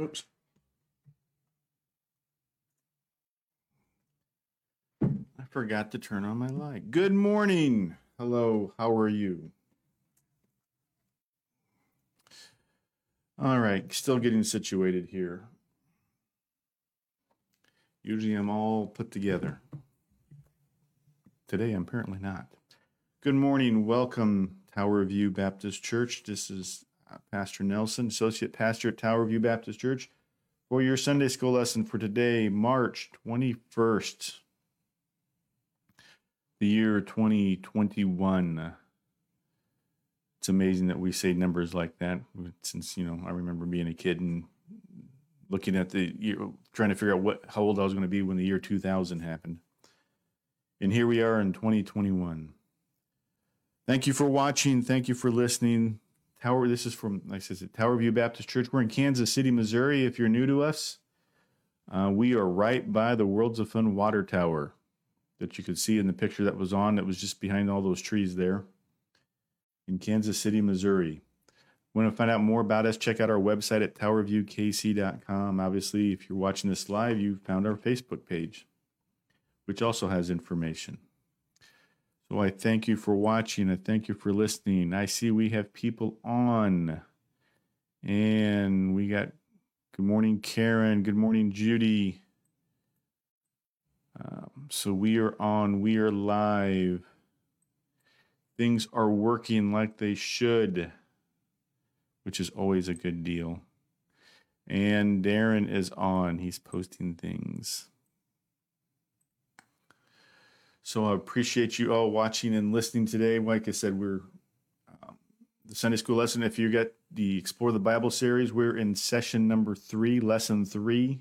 Oops. I forgot to turn on my light. Good morning. Hello, how are you? All right, still getting situated here. Usually I'm all put together. Today I'm apparently not. Good morning. Welcome, Tower View Baptist Church. This is Uh, Pastor Nelson, Associate Pastor at Tower View Baptist Church, for your Sunday school lesson for today, March 21st, the year 2021. It's amazing that we say numbers like that since, you know, I remember being a kid and looking at the year, trying to figure out what how old I was going to be when the year 2000 happened. And here we are in 2021. Thank you for watching. Thank you for listening. Tower, this is from, like I said, Tower View Baptist Church. We're in Kansas City, Missouri. If you're new to us, uh, we are right by the Worlds of Fun water tower that you could see in the picture that was on. That was just behind all those trees there in Kansas City, Missouri. Want to find out more about us? Check out our website at towerviewkc.com. Obviously, if you're watching this live, you found our Facebook page, which also has information. So I thank you for watching. I thank you for listening. I see we have people on. And we got good morning, Karen. Good morning, Judy. Um, so we are on, we are live. Things are working like they should, which is always a good deal. And Darren is on, he's posting things. So I appreciate you all watching and listening today. Like I said, we're um, the Sunday school lesson. If you get the Explore the Bible series, we're in session number three, lesson three,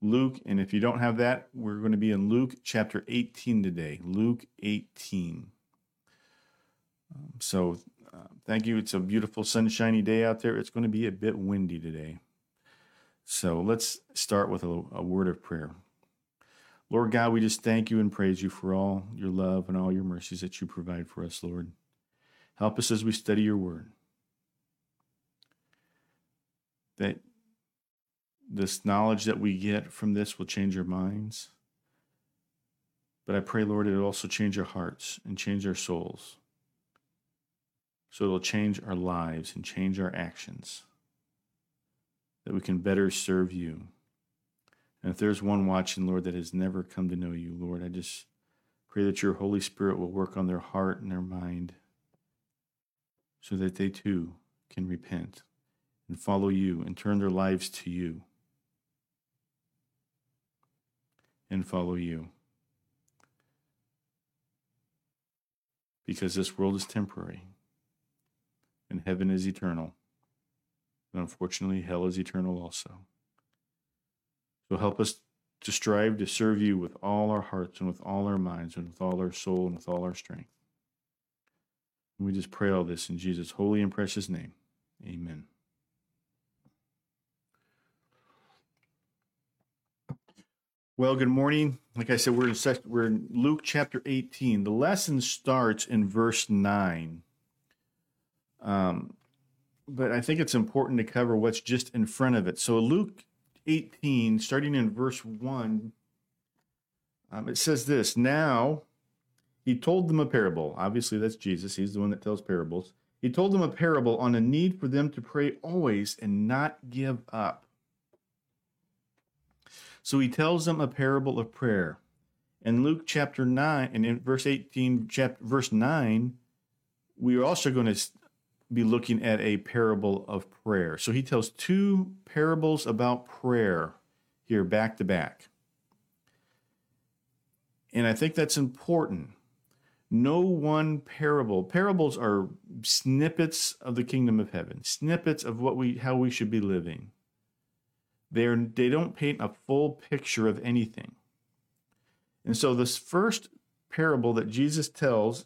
Luke. And if you don't have that, we're going to be in Luke chapter 18 today. Luke 18. Um, so uh, thank you. It's a beautiful, sunshiny day out there. It's going to be a bit windy today. So let's start with a, a word of prayer. Lord God, we just thank you and praise you for all your love and all your mercies that you provide for us, Lord. Help us as we study your word. That this knowledge that we get from this will change our minds. But I pray, Lord, it'll also change our hearts and change our souls. So it'll change our lives and change our actions. That we can better serve you. And if there's one watching, Lord, that has never come to know you, Lord, I just pray that your Holy Spirit will work on their heart and their mind so that they too can repent and follow you and turn their lives to you and follow you. Because this world is temporary and heaven is eternal. But unfortunately, hell is eternal also. So help us to strive to serve you with all our hearts and with all our minds and with all our soul and with all our strength. And we just pray all this in Jesus' holy and precious name. Amen. Well, good morning. Like I said, we're in, we're in Luke chapter 18. The lesson starts in verse 9. Um, but I think it's important to cover what's just in front of it. So, Luke 18, starting in verse 1, um, it says this Now he told them a parable. Obviously, that's Jesus. He's the one that tells parables. He told them a parable on a need for them to pray always and not give up. So he tells them a parable of prayer. In Luke chapter 9 and in verse 18, chapter, verse 9, we are also going to be looking at a parable of prayer. So he tells two parables about prayer here back to back. And I think that's important. No one parable. Parables are snippets of the kingdom of heaven, snippets of what we how we should be living. They're, they don't paint a full picture of anything. And so, this first parable that Jesus tells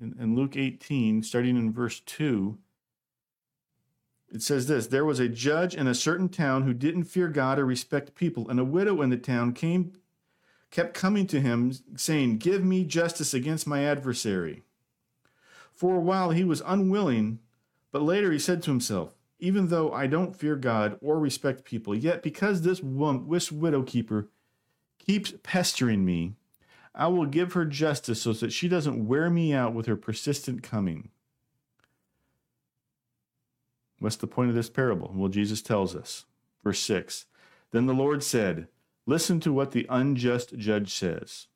in, in Luke 18, starting in verse 2, it says this There was a judge in a certain town who didn't fear God or respect people, and a widow in the town came, kept coming to him, saying, Give me justice against my adversary. For a while he was unwilling, but later he said to himself, even though I don't fear God or respect people, yet because this woman, this widow keeper keeps pestering me, I will give her justice so that she doesn't wear me out with her persistent coming. What's the point of this parable? Well, Jesus tells us. Verse 6 Then the Lord said, Listen to what the unjust judge says.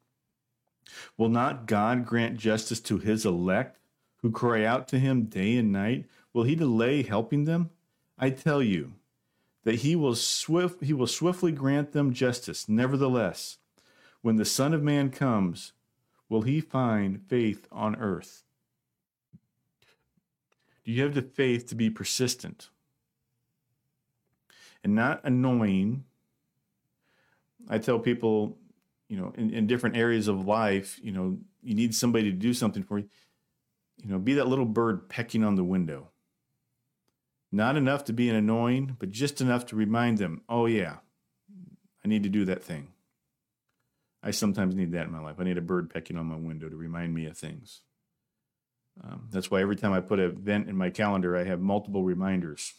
Will not God grant justice to his elect who cry out to him day and night? Will he delay helping them? I tell you that he will swift he will swiftly grant them justice. Nevertheless, when the Son of Man comes, will he find faith on earth? Do you have the faith to be persistent and not annoying? I tell people, you know, in, in different areas of life, you know, you need somebody to do something for you. You know, be that little bird pecking on the window. Not enough to be an annoying, but just enough to remind them, oh, yeah, I need to do that thing. I sometimes need that in my life. I need a bird pecking on my window to remind me of things. Um, that's why every time I put an event in my calendar, I have multiple reminders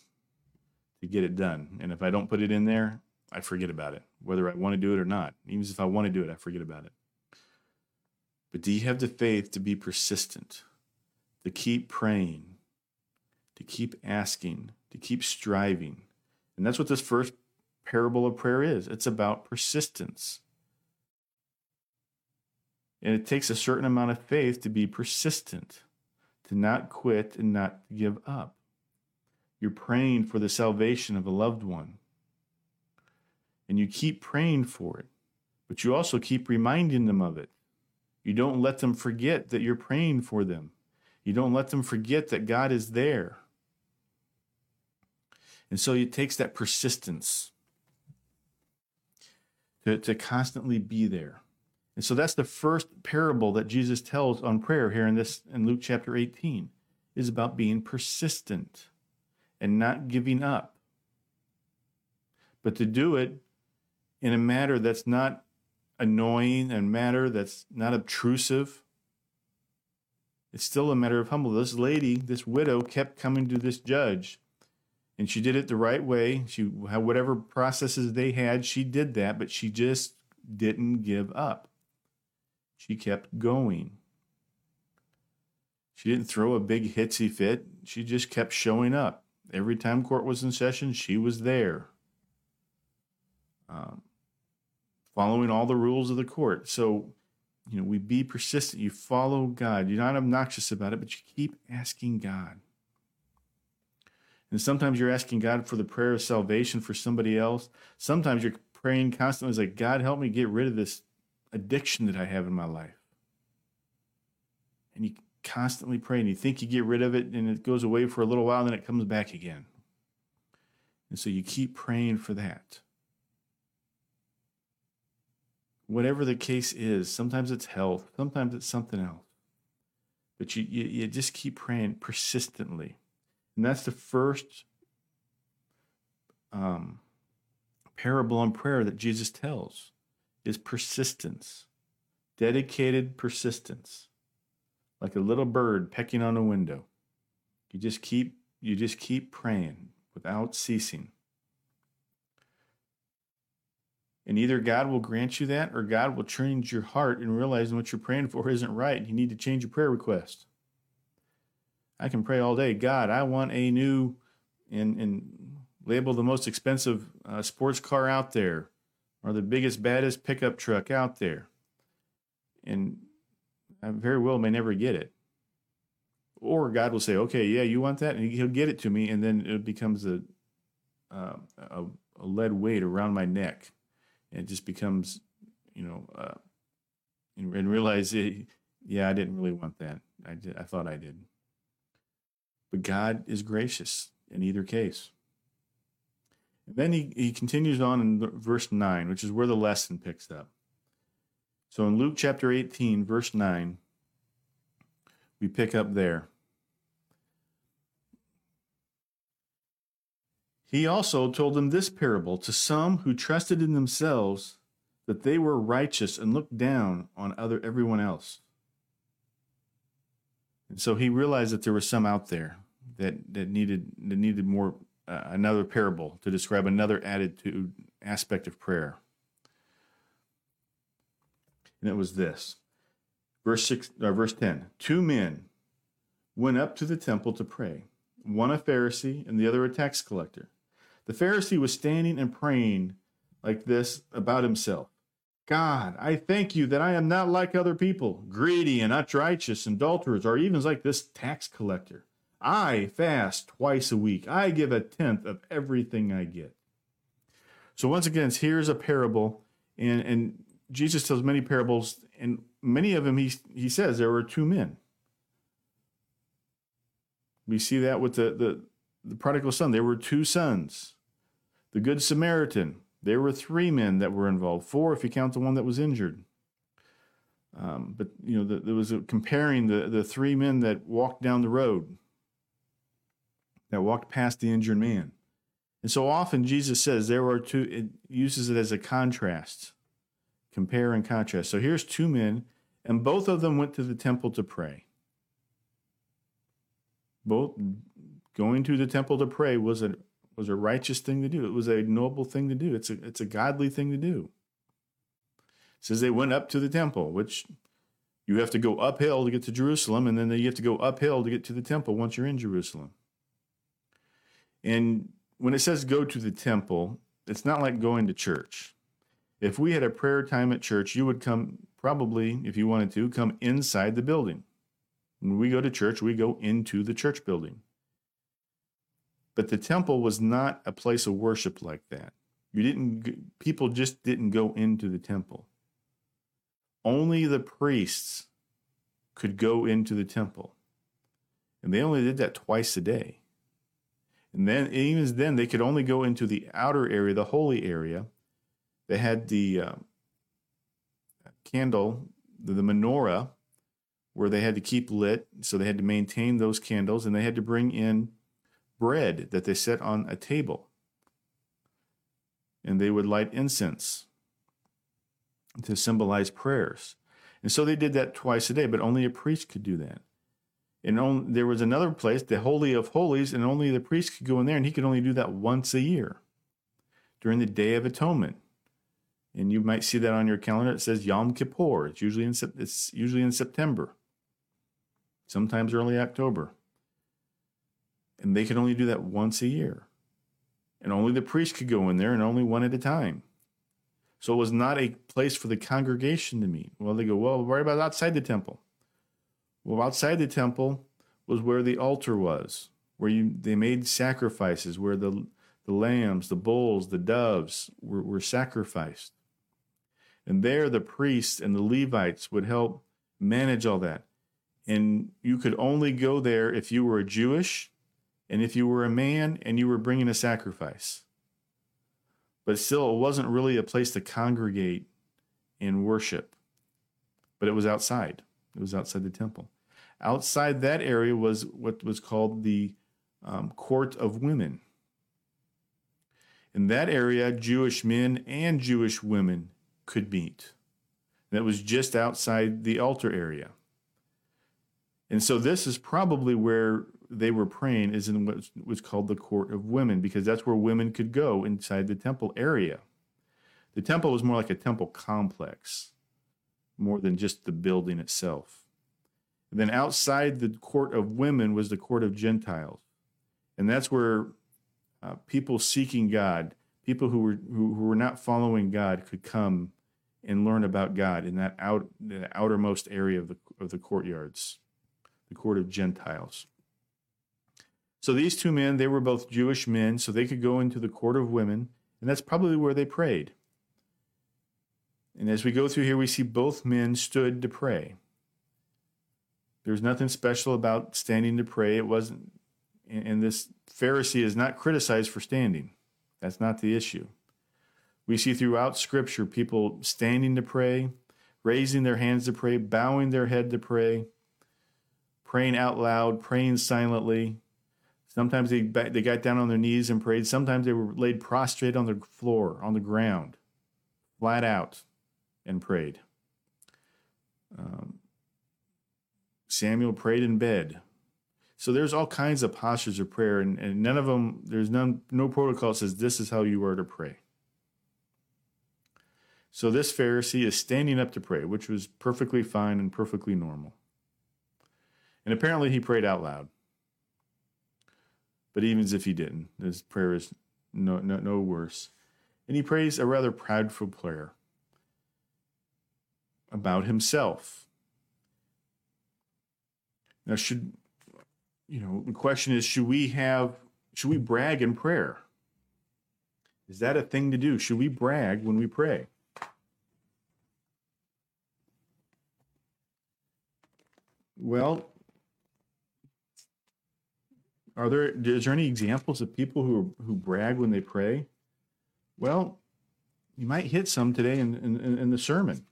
to get it done. And if I don't put it in there, I forget about it, whether I want to do it or not. Even if I want to do it, I forget about it. But do you have the faith to be persistent, to keep praying, to keep asking, to keep striving. And that's what this first parable of prayer is it's about persistence. And it takes a certain amount of faith to be persistent, to not quit and not give up. You're praying for the salvation of a loved one. And you keep praying for it, but you also keep reminding them of it. You don't let them forget that you're praying for them. You don't let them forget that God is there. And so it takes that persistence to, to constantly be there. And so that's the first parable that Jesus tells on prayer here in this in Luke chapter 18 is about being persistent and not giving up. But to do it in a manner that's not annoying and matter that's not obtrusive. It's still a matter of humble. This lady, this widow, kept coming to this judge and she did it the right way. She whatever processes they had, she did that, but she just didn't give up. She kept going. She didn't throw a big hitsy fit. She just kept showing up. Every time court was in session, she was there, um, following all the rules of the court. So, you know, we be persistent. You follow God. You're not obnoxious about it, but you keep asking God. And sometimes you're asking God for the prayer of salvation for somebody else. Sometimes you're praying constantly, it's like, God, help me get rid of this addiction that I have in my life. And you constantly pray and you think you get rid of it and it goes away for a little while and then it comes back again. And so you keep praying for that. whatever the case is, sometimes it's health, sometimes it's something else. But you, you, you just keep praying persistently. And that's the first um, parable on prayer that Jesus tells is persistence, dedicated persistence, like a little bird pecking on a window. You just keep you just keep praying without ceasing. And either God will grant you that or God will change your heart and realizing what you're praying for isn't right. You need to change your prayer request. I can pray all day, God, I want a new and, and label the most expensive uh, sports car out there or the biggest, baddest pickup truck out there. And I very well may never get it. Or God will say, okay, yeah, you want that? And he'll get it to me. And then it becomes a, uh, a, a lead weight around my neck And it just becomes, you know, uh, and, and realize, it, yeah, I didn't really want that. I did, I thought I did. But God is gracious in either case. And then he, he continues on in verse 9, which is where the lesson picks up. So in Luke chapter 18, verse 9, we pick up there. He also told them this parable to some who trusted in themselves that they were righteous and looked down on other everyone else. And so he realized that there were some out there that, that needed that needed more uh, another parable to describe another attitude aspect of prayer. And it was this. Verse six uh, verse 10. Two men went up to the temple to pray, one a Pharisee and the other a tax collector. The Pharisee was standing and praying like this about himself God, I thank you that I am not like other people, greedy and unrighteous, adulterers, or even like this tax collector. I fast twice a week. I give a tenth of everything I get. So once again, here's a parable, and, and Jesus tells many parables, and many of them he, he says there were two men. We see that with the, the, the prodigal son. There were two sons. The Good Samaritan, there were three men that were involved, four if you count the one that was injured. Um, but you know, the, there was a, comparing the the three men that walked down the road, that walked past the injured man, and so often Jesus says there are two. It uses it as a contrast, compare and contrast. So here's two men, and both of them went to the temple to pray. Both going to the temple to pray was a was a righteous thing to do. It was a noble thing to do. It's a it's a godly thing to do. It says they went up to the temple, which you have to go uphill to get to Jerusalem, and then you have to go uphill to get to the temple once you're in Jerusalem. And when it says go to the temple, it's not like going to church. If we had a prayer time at church, you would come probably, if you wanted to, come inside the building. When we go to church, we go into the church building. But the temple was not a place of worship like that. You didn't people just didn't go into the temple. Only the priests could go into the temple. And they only did that twice a day. And then even then they could only go into the outer area, the holy area. They had the uh, candle, the, the menorah where they had to keep lit, so they had to maintain those candles and they had to bring in bread that they set on a table. And they would light incense to symbolize prayers. And so they did that twice a day, but only a priest could do that. And there was another place, the Holy of Holies, and only the priest could go in there, and he could only do that once a year during the Day of Atonement. And you might see that on your calendar. It says Yom Kippur. It's usually in, it's usually in September, sometimes early October. And they could only do that once a year. And only the priest could go in there and only one at a time. So it was not a place for the congregation to meet. Well, they go, well, what about outside the temple? Well, outside the temple was where the altar was, where you they made sacrifices, where the the lambs, the bulls, the doves were, were sacrificed. And there the priests and the Levites would help manage all that. And you could only go there if you were a Jewish and if you were a man and you were bringing a sacrifice. But still, it wasn't really a place to congregate and worship. But it was outside. It was outside the temple. Outside that area was what was called the um, court of women. In that area, Jewish men and Jewish women could meet. That was just outside the altar area. And so this is probably where they were praying is in what was called the court of women because that's where women could go inside the temple area. The temple was more like a temple complex, more than just the building itself. And then outside the court of women was the court of Gentiles. And that's where uh, people seeking God, people who were who, who, were not following God, could come and learn about God in that out the outermost area of the of the courtyards, the court of Gentiles. So these two men, they were both Jewish men, so they could go into the court of women, and that's probably where they prayed. And as we go through here, we see both men stood to pray. There's nothing special about standing to pray. It wasn't, and this Pharisee is not criticized for standing. That's not the issue. We see throughout Scripture people standing to pray, raising their hands to pray, bowing their head to pray, praying out loud, praying silently. Sometimes they, they got down on their knees and prayed. Sometimes they were laid prostrate on the floor, on the ground, flat out, and prayed. Um, Samuel prayed in bed. So there's all kinds of postures of prayer, and, and none of them, there's none, no protocol says this is how you are to pray. So this Pharisee is standing up to pray, which was perfectly fine and perfectly normal. And apparently he prayed out loud. But even as if he didn't, his prayer is no, no, no worse. And he prays a rather proudful prayer about himself. Now, should you know, the question is should we have, should we brag in prayer? Is that a thing to do? Should we brag when we pray? Well, are there is there any examples of people who who brag when they pray? Well, you might hit some today in, in, in the sermon.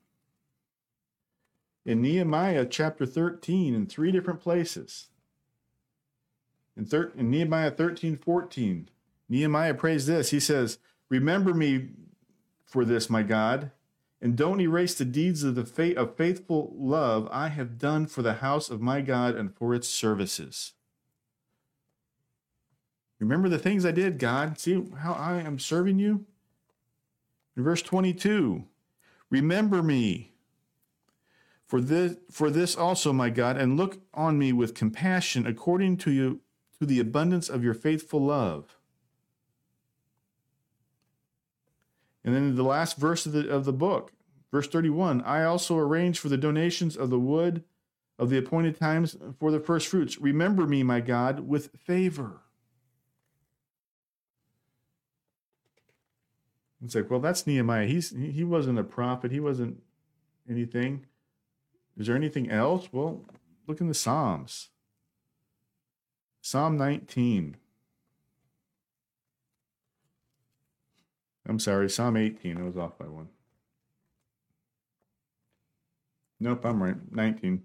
In Nehemiah chapter 13, in three different places. In, thir- in Nehemiah 13, 14, Nehemiah prays this. He says, Remember me for this, my God, and don't erase the deeds of the fate of faithful love I have done for the house of my God and for its services. Remember the things I did, God. See how I am serving you? In verse 22, remember me for this, for this also, my God, and look on me with compassion according to you to the abundance of your faithful love. And then the last verse of the, of the book, verse 31 I also arrange for the donations of the wood of the appointed times for the first fruits. Remember me, my God, with favor. It's like, well, that's Nehemiah. He's he wasn't a prophet. He wasn't anything. Is there anything else? Well, look in the Psalms. Psalm 19. I'm sorry, Psalm 18. I was off by one. Nope, I'm right. 19.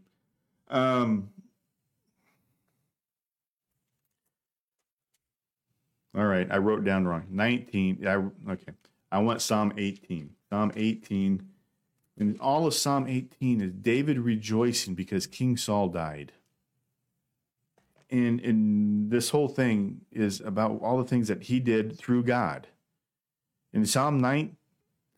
Um, all right, I wrote down wrong. 19. I, okay. I want Psalm 18. Psalm 18. And all of Psalm 18 is David rejoicing because King Saul died. And, and this whole thing is about all the things that he did through God. In Psalm 9,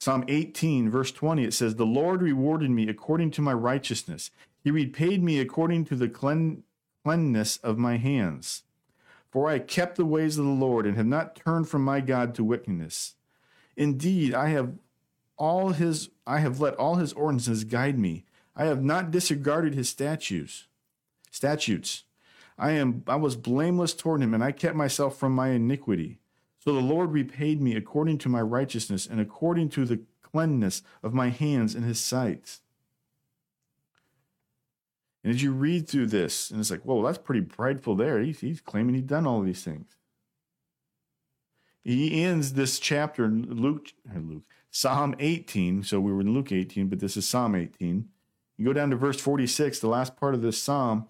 Psalm 18, verse 20, it says, The Lord rewarded me according to my righteousness. He repaid me according to the clean, cleanness of my hands. For I kept the ways of the Lord and have not turned from my God to wickedness. Indeed, I have all his I have let all his ordinances guide me. I have not disregarded his statutes. Statutes. I am I was blameless toward him, and I kept myself from my iniquity. So the Lord repaid me according to my righteousness and according to the cleanness of my hands in his sight. And as you read through this, and it's like, whoa, that's pretty prideful there. He's, he's claiming he'd done all these things. He ends this chapter, Luke, Luke, Psalm 18. So we were in Luke 18, but this is Psalm 18. You go down to verse 46, the last part of this psalm.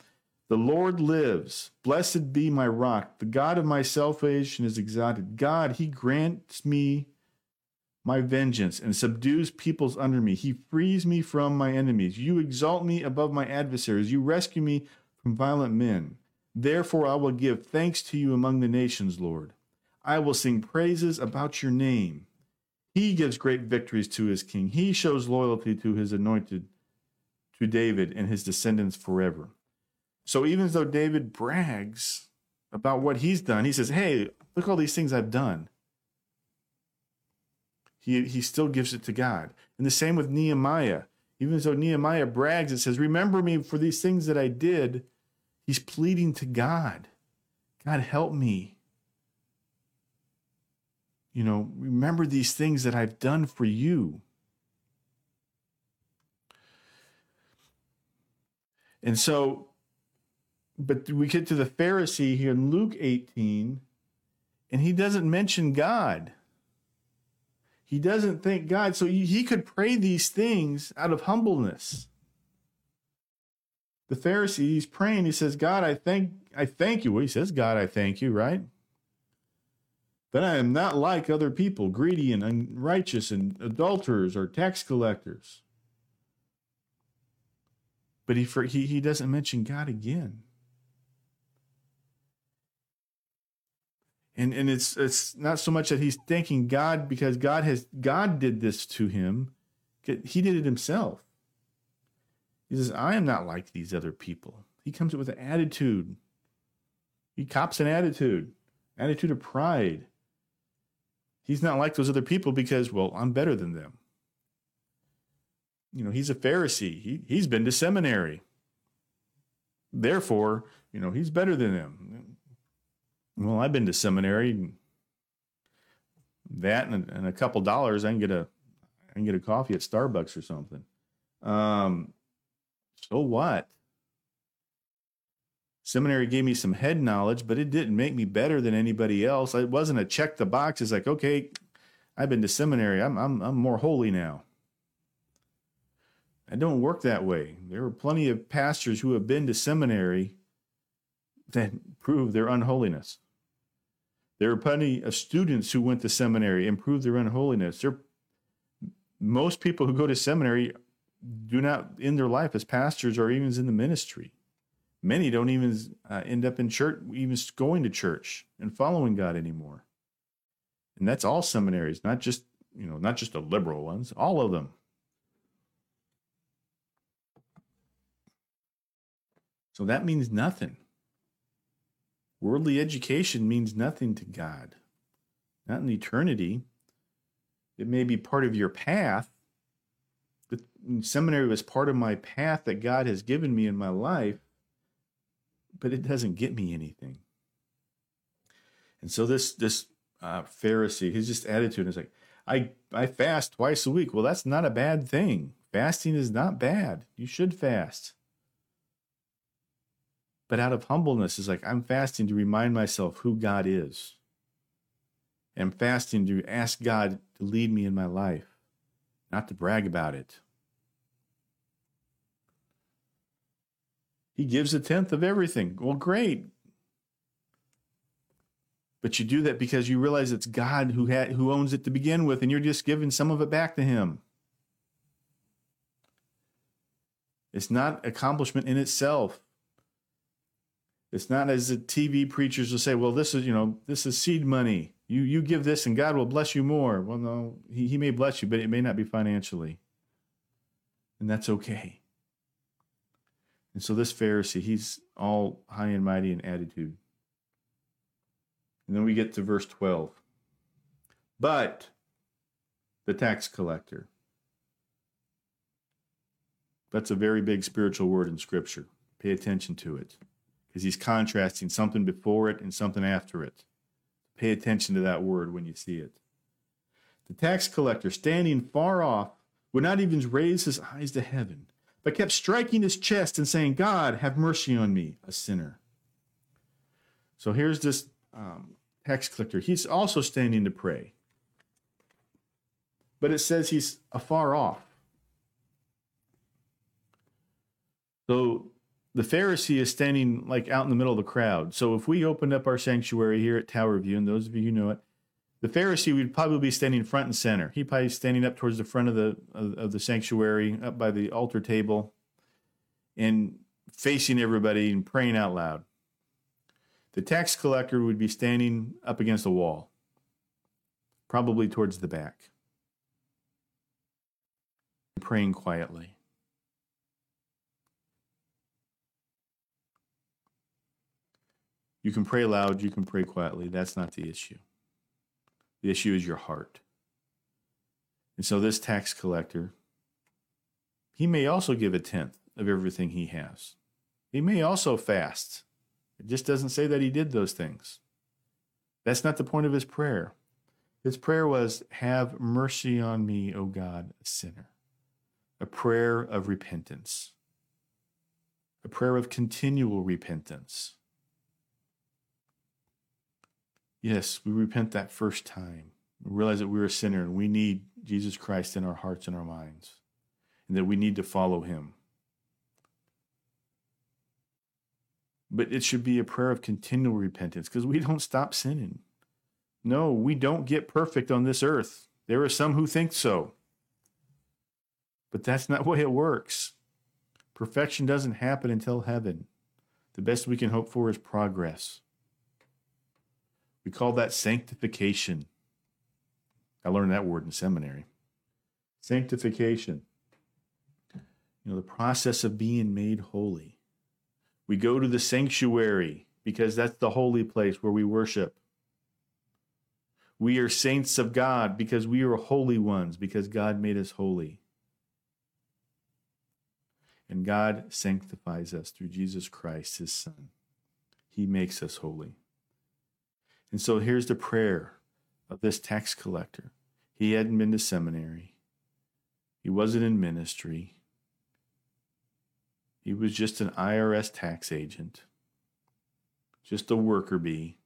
The Lord lives. Blessed be my rock. The God of my salvation is exalted. God, he grants me my vengeance and subdues peoples under me. He frees me from my enemies. You exalt me above my adversaries. You rescue me from violent men. Therefore, I will give thanks to you among the nations, Lord. I will sing praises about your name. He gives great victories to his king. He shows loyalty to his anointed, to David and his descendants forever. So even though David brags about what he's done, he says, Hey, look all these things I've done. He, he still gives it to God. And the same with Nehemiah. Even though Nehemiah brags and says, Remember me for these things that I did, he's pleading to God. God, help me. You know, remember these things that I've done for you. And so, but we get to the Pharisee here in Luke 18, and he doesn't mention God. He doesn't thank God. So he could pray these things out of humbleness. The Pharisee, he's praying. He says, God, I thank I thank you. Well, he says, God, I thank you, right? But I am not like other people, greedy and unrighteous and adulterers or tax collectors. But he, he, he doesn't mention God again. and and it's it's not so much that he's thanking God because God has God did this to him. He did it himself. He says, "I am not like these other people." He comes up with an attitude. He cops an attitude, attitude of pride. He's not like those other people because, well, I'm better than them. You know, he's a Pharisee. He he's been to seminary. Therefore, you know, he's better than them. Well, I've been to seminary. That and, and a couple dollars, I can get a I can get a coffee at Starbucks or something. Um, so what? Seminary gave me some head knowledge, but it didn't make me better than anybody else. It wasn't a check the box. It's like, okay, I've been to seminary. I'm I'm I'm more holy now. I don't work that way. There are plenty of pastors who have been to seminary that prove their unholiness. There are plenty of students who went to seminary and proved their unholiness. There, most people who go to seminary do not end their life as pastors or even in the ministry. Many don't even uh, end up in church, even going to church and following God anymore. And that's all seminaries, not just you know, not just the liberal ones, all of them. So that means nothing. Worldly education means nothing to God, not in eternity. It may be part of your path. The seminary was part of my path that God has given me in my life, but it doesn't get me anything. And so this this uh, Pharisee, his just attitude is like, I I fast twice a week. Well, that's not a bad thing. Fasting is not bad. You should fast but out of humbleness is like i'm fasting to remind myself who god is and fasting to ask god to lead me in my life not to brag about it he gives a tenth of everything well great but you do that because you realize it's god who had who owns it to begin with and you're just giving some of it back to him it's not accomplishment in itself it's not as the TV preachers will say, well, this is, you know, this is seed money. You you give this and God will bless you more. Well, no, he, he may bless you, but it may not be financially. And that's okay. And so this Pharisee, he's all high and mighty in attitude. And then we get to verse 12. But the tax collector. That's a very big spiritual word in Scripture. Pay attention to it because he's contrasting something before it and something after it. Pay attention to that word when you see it. The tax collector, standing far off, would not even raise his eyes to heaven, but kept striking his chest and saying, God, have mercy on me, a sinner. So here's this um, tax collector. He's also standing to pray. but it says he's afar off. So the Pharisee is standing like out in the middle of the crowd. So if we opened up our sanctuary here at Tower View, and those of you who know it, the Pharisee would probably be standing front and center. He'd probably be standing up towards the front of the of, of the sanctuary, up by the altar table, and facing everybody and praying out loud. The tax collector would be standing up against the wall, probably towards the back, praying quietly. You can pray loud, you can pray quietly. That's not the issue. The issue is your heart. And so, this tax collector, he may also give a tenth of everything he has. He may also fast. It just doesn't say that he did those things. That's not the point of his prayer. His prayer was, Have mercy on me, O God, a sinner. A prayer of repentance, a prayer of continual repentance. Yes, we repent that first time. We realize that we're a sinner and we need Jesus Christ in our hearts and our minds, and that we need to follow him. But it should be a prayer of continual repentance because we don't stop sinning. No, we don't get perfect on this earth. There are some who think so. But that's not the way it works. Perfection doesn't happen until heaven. The best we can hope for is progress. We call that sanctification. I learned that word in seminary. Sanctification. You know, the process of being made holy. We go to the sanctuary because that's the holy place where we worship. We are saints of God because we are holy ones, because God made us holy. And God sanctifies us through Jesus Christ, his Son. He makes us holy. And so here's the prayer of this tax collector. He hadn't been to seminary, he wasn't in ministry, he was just an IRS tax agent, just a worker bee.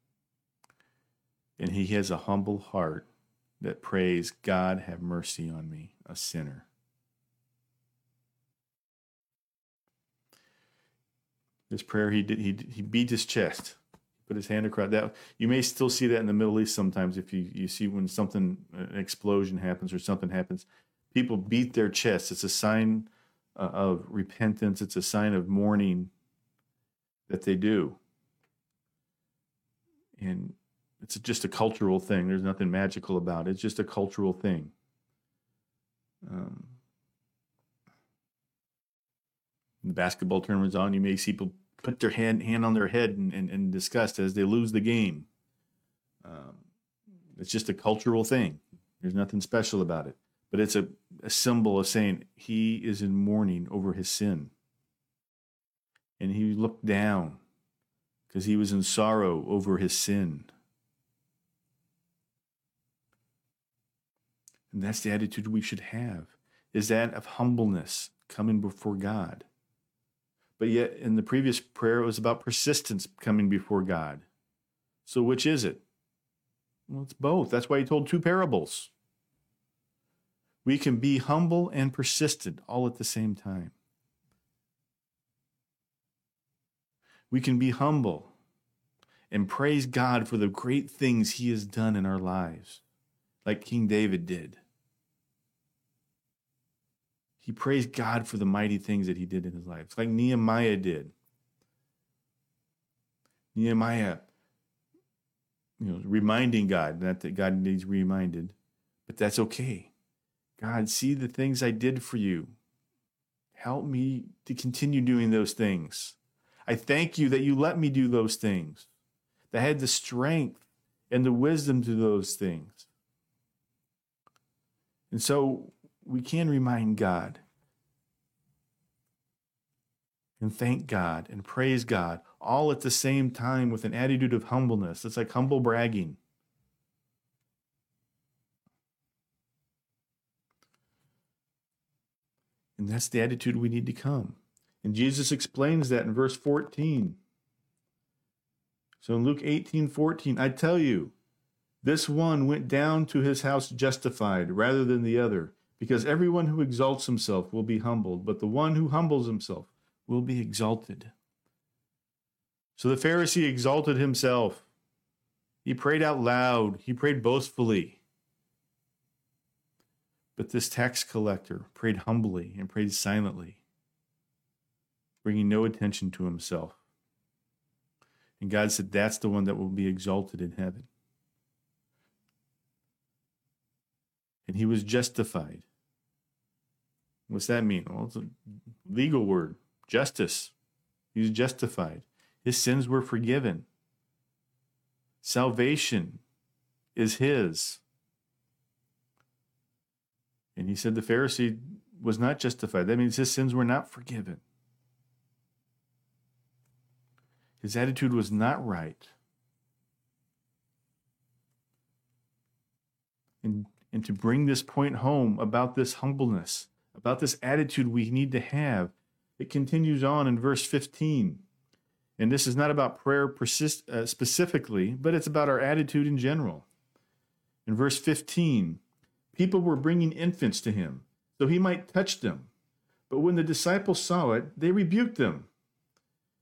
And he has a humble heart that prays, God, have mercy on me, a sinner. This prayer, he did, he, he beat his chest put his hand across that. You may still see that in the Middle East sometimes. If you, you see when something, an explosion happens or something happens, people beat their chests. It's a sign uh, of repentance. It's a sign of mourning that they do. And it's just a cultural thing. There's nothing magical about it. It's just a cultural thing. Um, the basketball tournament's on. You may see people put their hand hand on their head in, in, in disgust as they lose the game. Um, it's just a cultural thing. There's nothing special about it, but it's a, a symbol of saying he is in mourning over his sin, and he looked down because he was in sorrow over his sin. And that's the attitude we should have is that of humbleness coming before God. But yet, in the previous prayer, it was about persistence coming before God. So, which is it? Well, it's both. That's why he told two parables. We can be humble and persistent all at the same time. We can be humble and praise God for the great things he has done in our lives, like King David did. He praised God for the mighty things that he did in his life. It's like Nehemiah did. Nehemiah, you know, reminding God, not that God needs reminded, but that's okay. God, see the things I did for you. Help me to continue doing those things. I thank you that you let me do those things, that I had the strength and the wisdom to those things. And so we can remind God and thank God and praise God all at the same time with an attitude of humbleness. It's like humble bragging. And that's the attitude we need to come. And Jesus explains that in verse 14. So in Luke 18 14, I tell you, This one went down to his house justified rather than the other, because everyone who exalts himself will be humbled, but the one who humbles himself will be exalted. So the Pharisee exalted himself. He prayed out loud, he prayed boastfully. But this tax collector prayed humbly and prayed silently, bringing no attention to himself. And God said, That's the one that will be exalted in heaven. And he was justified. What's that mean? Well, it's a legal word justice. He was justified. His sins were forgiven. Salvation is his. And he said the Pharisee was not justified. That means his sins were not forgiven. His attitude was not right. And, and to bring this point home about this humbleness, about this attitude we need to have, it continues on in verse 15. And this is not about prayer persist, uh, specifically, but it's about our attitude in general. In verse 15, people were bringing infants to him so he might touch them. But when the disciples saw it, they rebuked them.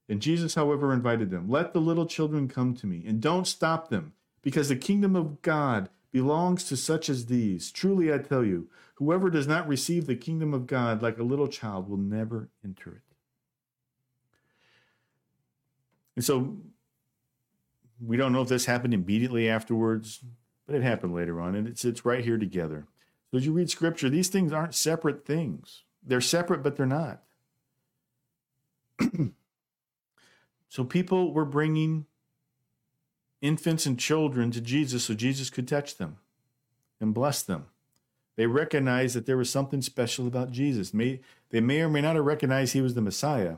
And Jesus, however, invited them Let the little children come to me, and don't stop them, because the kingdom of God belongs to such as these. Truly, I tell you, whoever does not receive the kingdom of God like a little child will never enter it. And so we don't know if this happened immediately afterwards, but it happened later on, and it's it's right here together. So as you read scripture, these things aren't separate things. They're separate, but they're not. so people were bringing infants and children to Jesus so Jesus could touch them and bless them. They recognized that there was something special about Jesus. May, they may or may not have recognized he was the Messiah,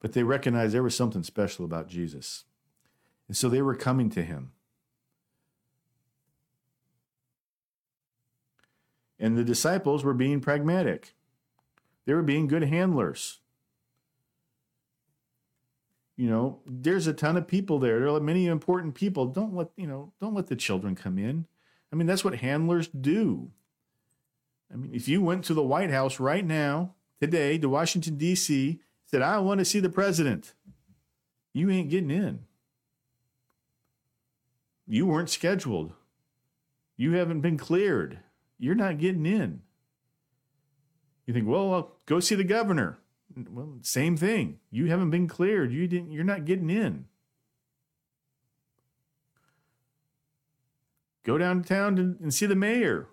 but they recognized there was something special about Jesus. And so they were coming to him. And the disciples were being pragmatic. They were being good handlers. You know, there's a ton of people there. There are many important people. Don't let, you know, don't let the children come in. I mean, that's what handlers do. I mean, if you went to the White House right now, today, to Washington, D.C., said, I want to see the president. You ain't getting in. You weren't scheduled. You haven't been cleared. You're not getting in. You think, well, I'll go see the governor. Well, same thing. You haven't been cleared. You didn't you're not getting in. Go downtown and see the mayor.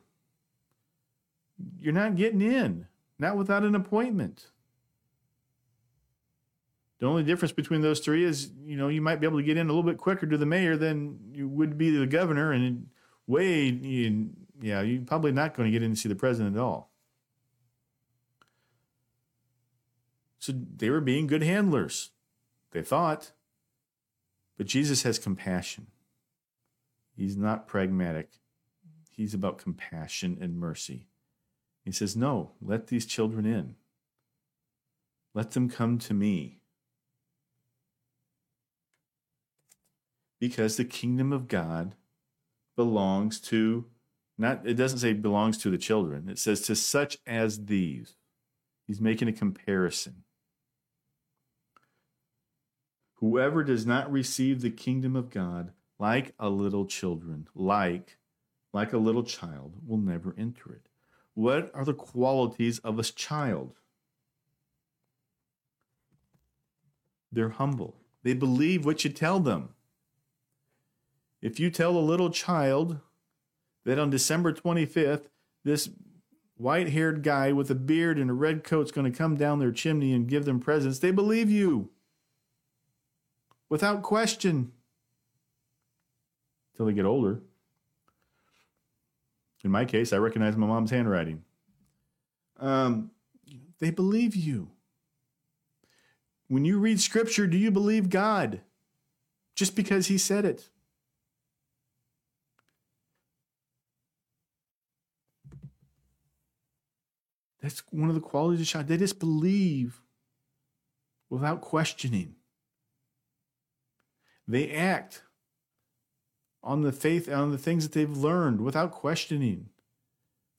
You're not getting in. Not without an appointment. The only difference between those three is, you know, you might be able to get in a little bit quicker to the mayor than you would be to the governor, and way, you, yeah, you're probably not going to get in to see the president at all. So they were being good handlers, they thought. But Jesus has compassion. He's not pragmatic. He's about compassion and mercy. He says, No, let these children in. Let them come to me. because the kingdom of God belongs to not it doesn't say belongs to the children. It says to such as these. He's making a comparison. Whoever does not receive the kingdom of God like a little children, like like a little child will never enter it. What are the qualities of a child? They're humble. They believe what you tell them. If you tell a little child that on December 25th, this white haired guy with a beard and a red coat is going to come down their chimney and give them presents, they believe you without question until they get older. In my case, I recognize my mom's handwriting. Um, they believe you. When you read scripture, do you believe God just because he said it? That's one of the qualities of child. They just believe without questioning. They act on the faith, on the things that they've learned without questioning.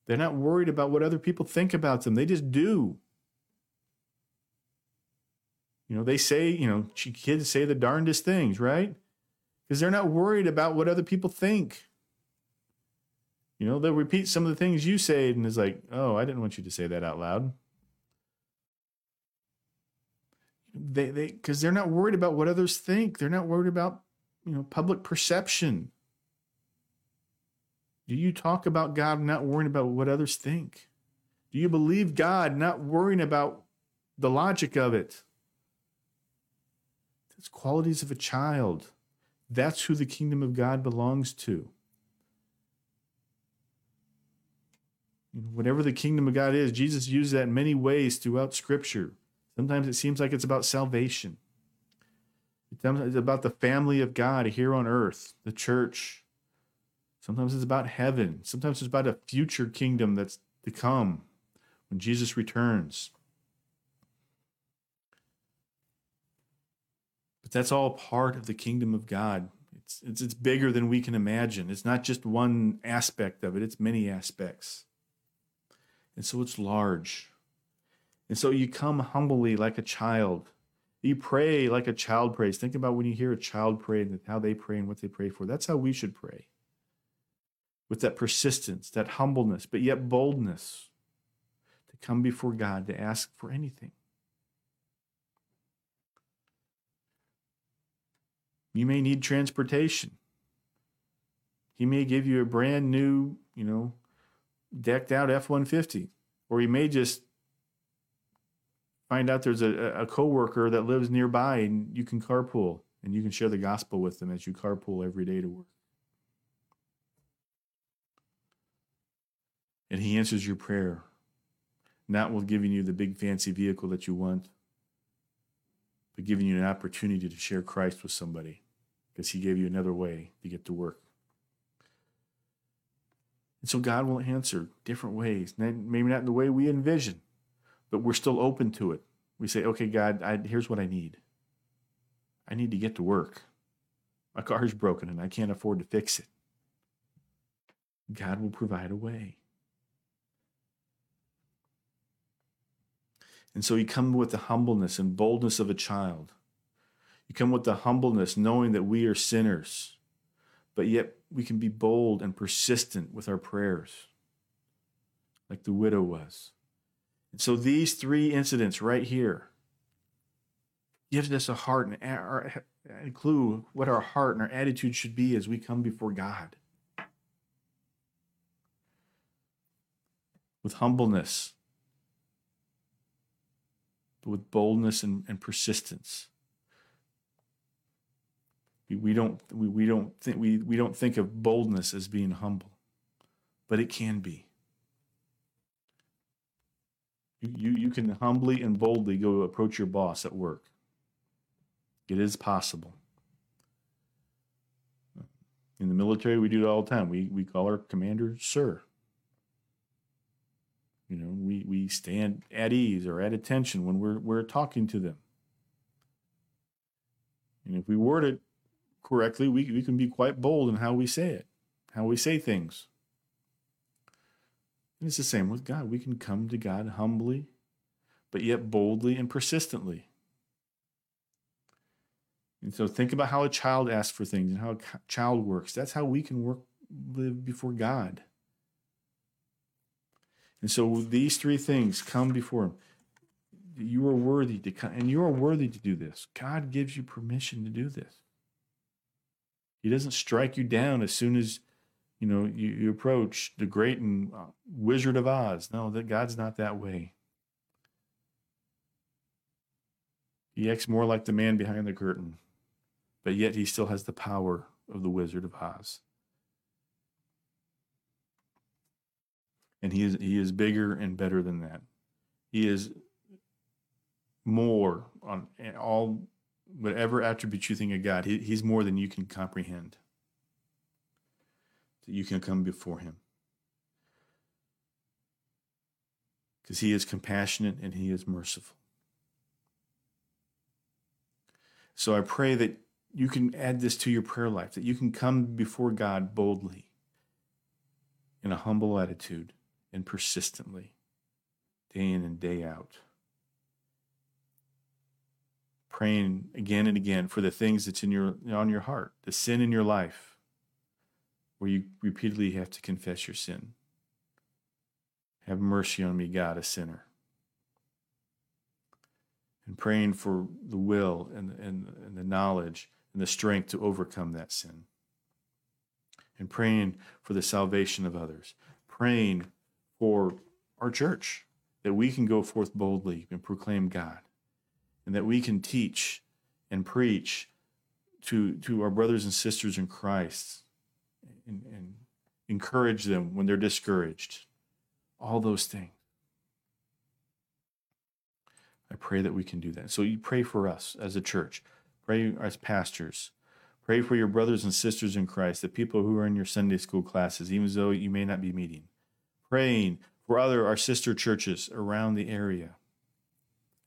They're not worried about what other people think about them. They just do. You know, they say, you know, kids say the darndest things, right? Because they're not worried about what other people think. You know, they'll repeat some of the things you say and it's like, oh, I didn't want you to say that out loud. They they because they're not worried about what others think. They're not worried about, you know, public perception. Do you talk about God not worrying about what others think? Do you believe God not worrying about the logic of it? That's qualities of a child. That's who the kingdom of God belongs to. Whatever the kingdom of God is, Jesus used that in many ways throughout Scripture. Sometimes it seems like it's about salvation. It's about the family of God here on earth, the church. Sometimes it's about heaven. Sometimes it's about a future kingdom that's to come when Jesus returns. But that's all part of the kingdom of God. It's, it's, it's bigger than we can imagine. It's not just one aspect of it, it's many aspects. And so it's large. And so you come humbly like a child. You pray like a child prays. Think about when you hear a child pray and how they pray and what they pray for. That's how we should pray. With that persistence, that humbleness, but yet boldness to come before God to ask for anything. You may need transportation. He may give you a brand new, you know, decked out F 150. Or he may just find out there's a, a coworker that lives nearby and you can carpool and you can share the gospel with them as you carpool every day to work. And he answers your prayer, not with giving you the big fancy vehicle that you want, but giving you an opportunity to share Christ with somebody because he gave you another way to get to work. And so God will answer different ways, maybe not the way we envision, but we're still open to it. We say, okay, God, I, here's what I need. I need to get to work. My car's broken and I can't afford to fix it. God will provide a way. And so you come with the humbleness and boldness of a child. You come with the humbleness, knowing that we are sinners but yet we can be bold and persistent with our prayers, like the widow was. And so these three incidents right here gives us a heart and a clue what our heart and our attitude should be as we come before God. With humbleness, but with boldness and, and persistence we don't we, we don't think we, we don't think of boldness as being humble but it can be you, you can humbly and boldly go approach your boss at work. It is possible. In the military we do it all the time. We we call our commander sir. You know we we stand at ease or at attention when we're we're talking to them. And if we word it correctly, we, we can be quite bold in how we say it, how we say things. And it's the same with God. We can come to God humbly, but yet boldly and persistently. And so think about how a child asks for things and how a child works. That's how we can work live before God. And so these three things come before him. You are worthy to come, and you are worthy to do this. God gives you permission to do this. He doesn't strike you down as soon as you know you, you approach the great and uh, Wizard of Oz. No, that God's not that way. He acts more like the man behind the curtain, but yet he still has the power of the Wizard of Oz. And he is he is bigger and better than that. He is more on all whatever attributes you think of God, he, He's more than you can comprehend. That you can come before Him. Because He is compassionate and He is merciful. So I pray that you can add this to your prayer life, that you can come before God boldly in a humble attitude and persistently, day in and day out. Praying again and again for the things that's in your on your heart, the sin in your life, where you repeatedly have to confess your sin. Have mercy on me, God, a sinner. And praying for the will and, and, and the knowledge and the strength to overcome that sin. And praying for the salvation of others. Praying for our church that we can go forth boldly and proclaim God. And that we can teach and preach to, to our brothers and sisters in Christ and, and encourage them when they're discouraged all those things. I pray that we can do that. So you pray for us as a church, pray as pastors, pray for your brothers and sisters in Christ, the people who are in your Sunday school classes, even though you may not be meeting. Praying for other our sister churches around the area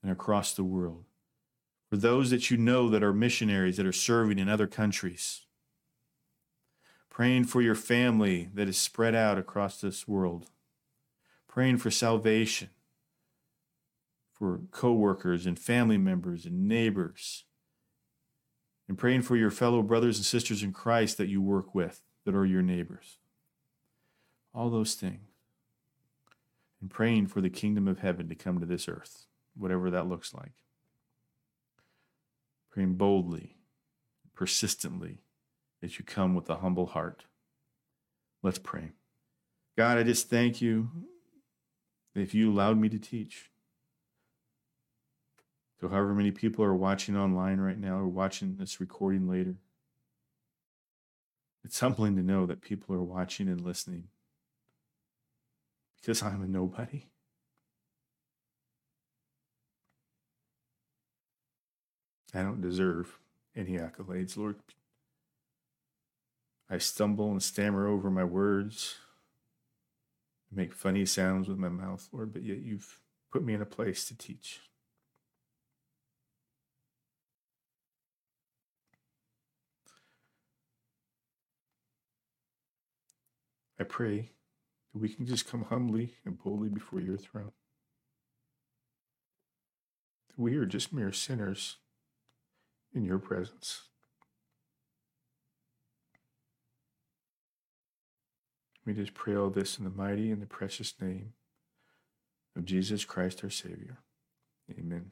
and across the world. For those that you know that are missionaries that are serving in other countries. Praying for your family that is spread out across this world praying for salvation for coworkers and family members and neighbors, and praying for your fellow brothers and sisters in Christ that you work with that are your neighbors. All those things. And praying for the kingdom of heaven to come to this earth, whatever that looks like. Praying boldly, persistently, as you come with a humble heart. Let's pray. God, I just thank you if you allowed me to teach. So, however many people are watching online right now or watching this recording later, it's humbling to know that people are watching and listening because I'm a nobody. I don't deserve any accolades, Lord. I stumble and stammer over my words make funny sounds with my mouth, Lord, but yet you've put me in a place to teach. I pray that we can just come humbly and boldly before your throne. We are just mere sinners in your presence. We just pray all this in the mighty and the precious name of Jesus Christ our Savior. Amen.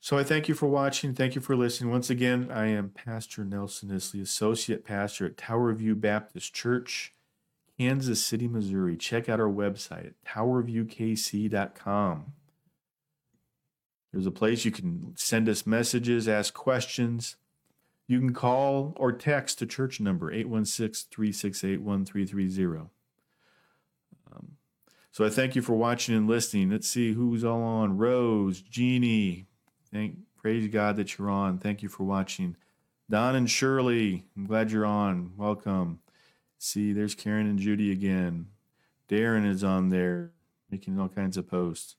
So I thank you for watching. Thank you for listening. Once again, I am Pastor Nelson Isley, Associate Pastor at Tower View Baptist Church, Kansas City, Missouri. Check out our website at towerviewkc.com. There's a place you can send us messages, ask questions. You can call or text the church number 816 368 1330. Um, so I thank you for watching and listening. Let's see who's all on. Rose, Jeannie, thank praise God that you're on. Thank you for watching. Don and Shirley, I'm glad you're on. Welcome. See, there's Karen and Judy again. Darren is on there making all kinds of posts.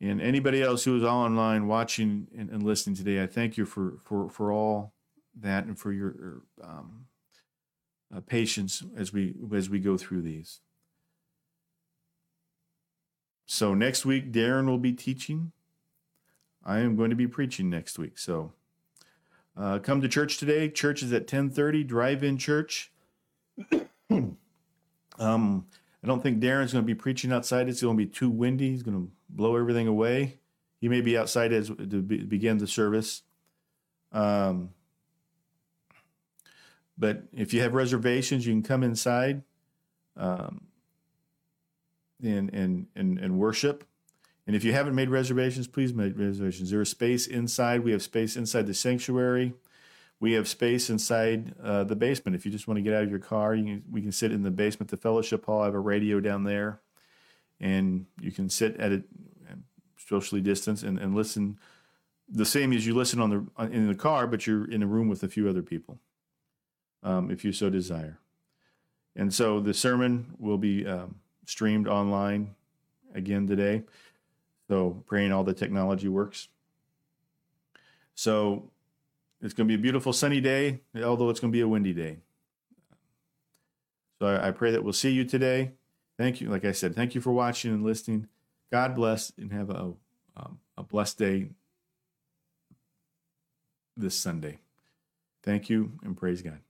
And anybody else who is online watching and, and listening today, I thank you for, for, for all that and for your um, uh, patience as we as we go through these. So next week, Darren will be teaching. I am going to be preaching next week. So uh, come to church today. Church is at ten thirty. Drive-in church. um, I don't think Darren's going to be preaching outside. It's going to be too windy. He's going to blow everything away. He may be outside as to begin the service. Um, but if you have reservations, you can come inside um, and, and, and, and worship. And if you haven't made reservations, please make reservations. There is space inside. We have space inside the sanctuary. We have space inside uh, the basement. If you just want to get out of your car, you can, we can sit in the basement. The fellowship hall. I have a radio down there, and you can sit at it socially distance and, and listen the same as you listen on the in the car, but you're in a room with a few other people um, if you so desire. And so the sermon will be um, streamed online again today. So praying all the technology works. So it's going to be a beautiful sunny day, although it's going to be a windy day. So I, I pray that we'll see you today. Thank you. Like I said, thank you for watching and listening. God bless and have a, um, a blessed day this Sunday. Thank you and praise God.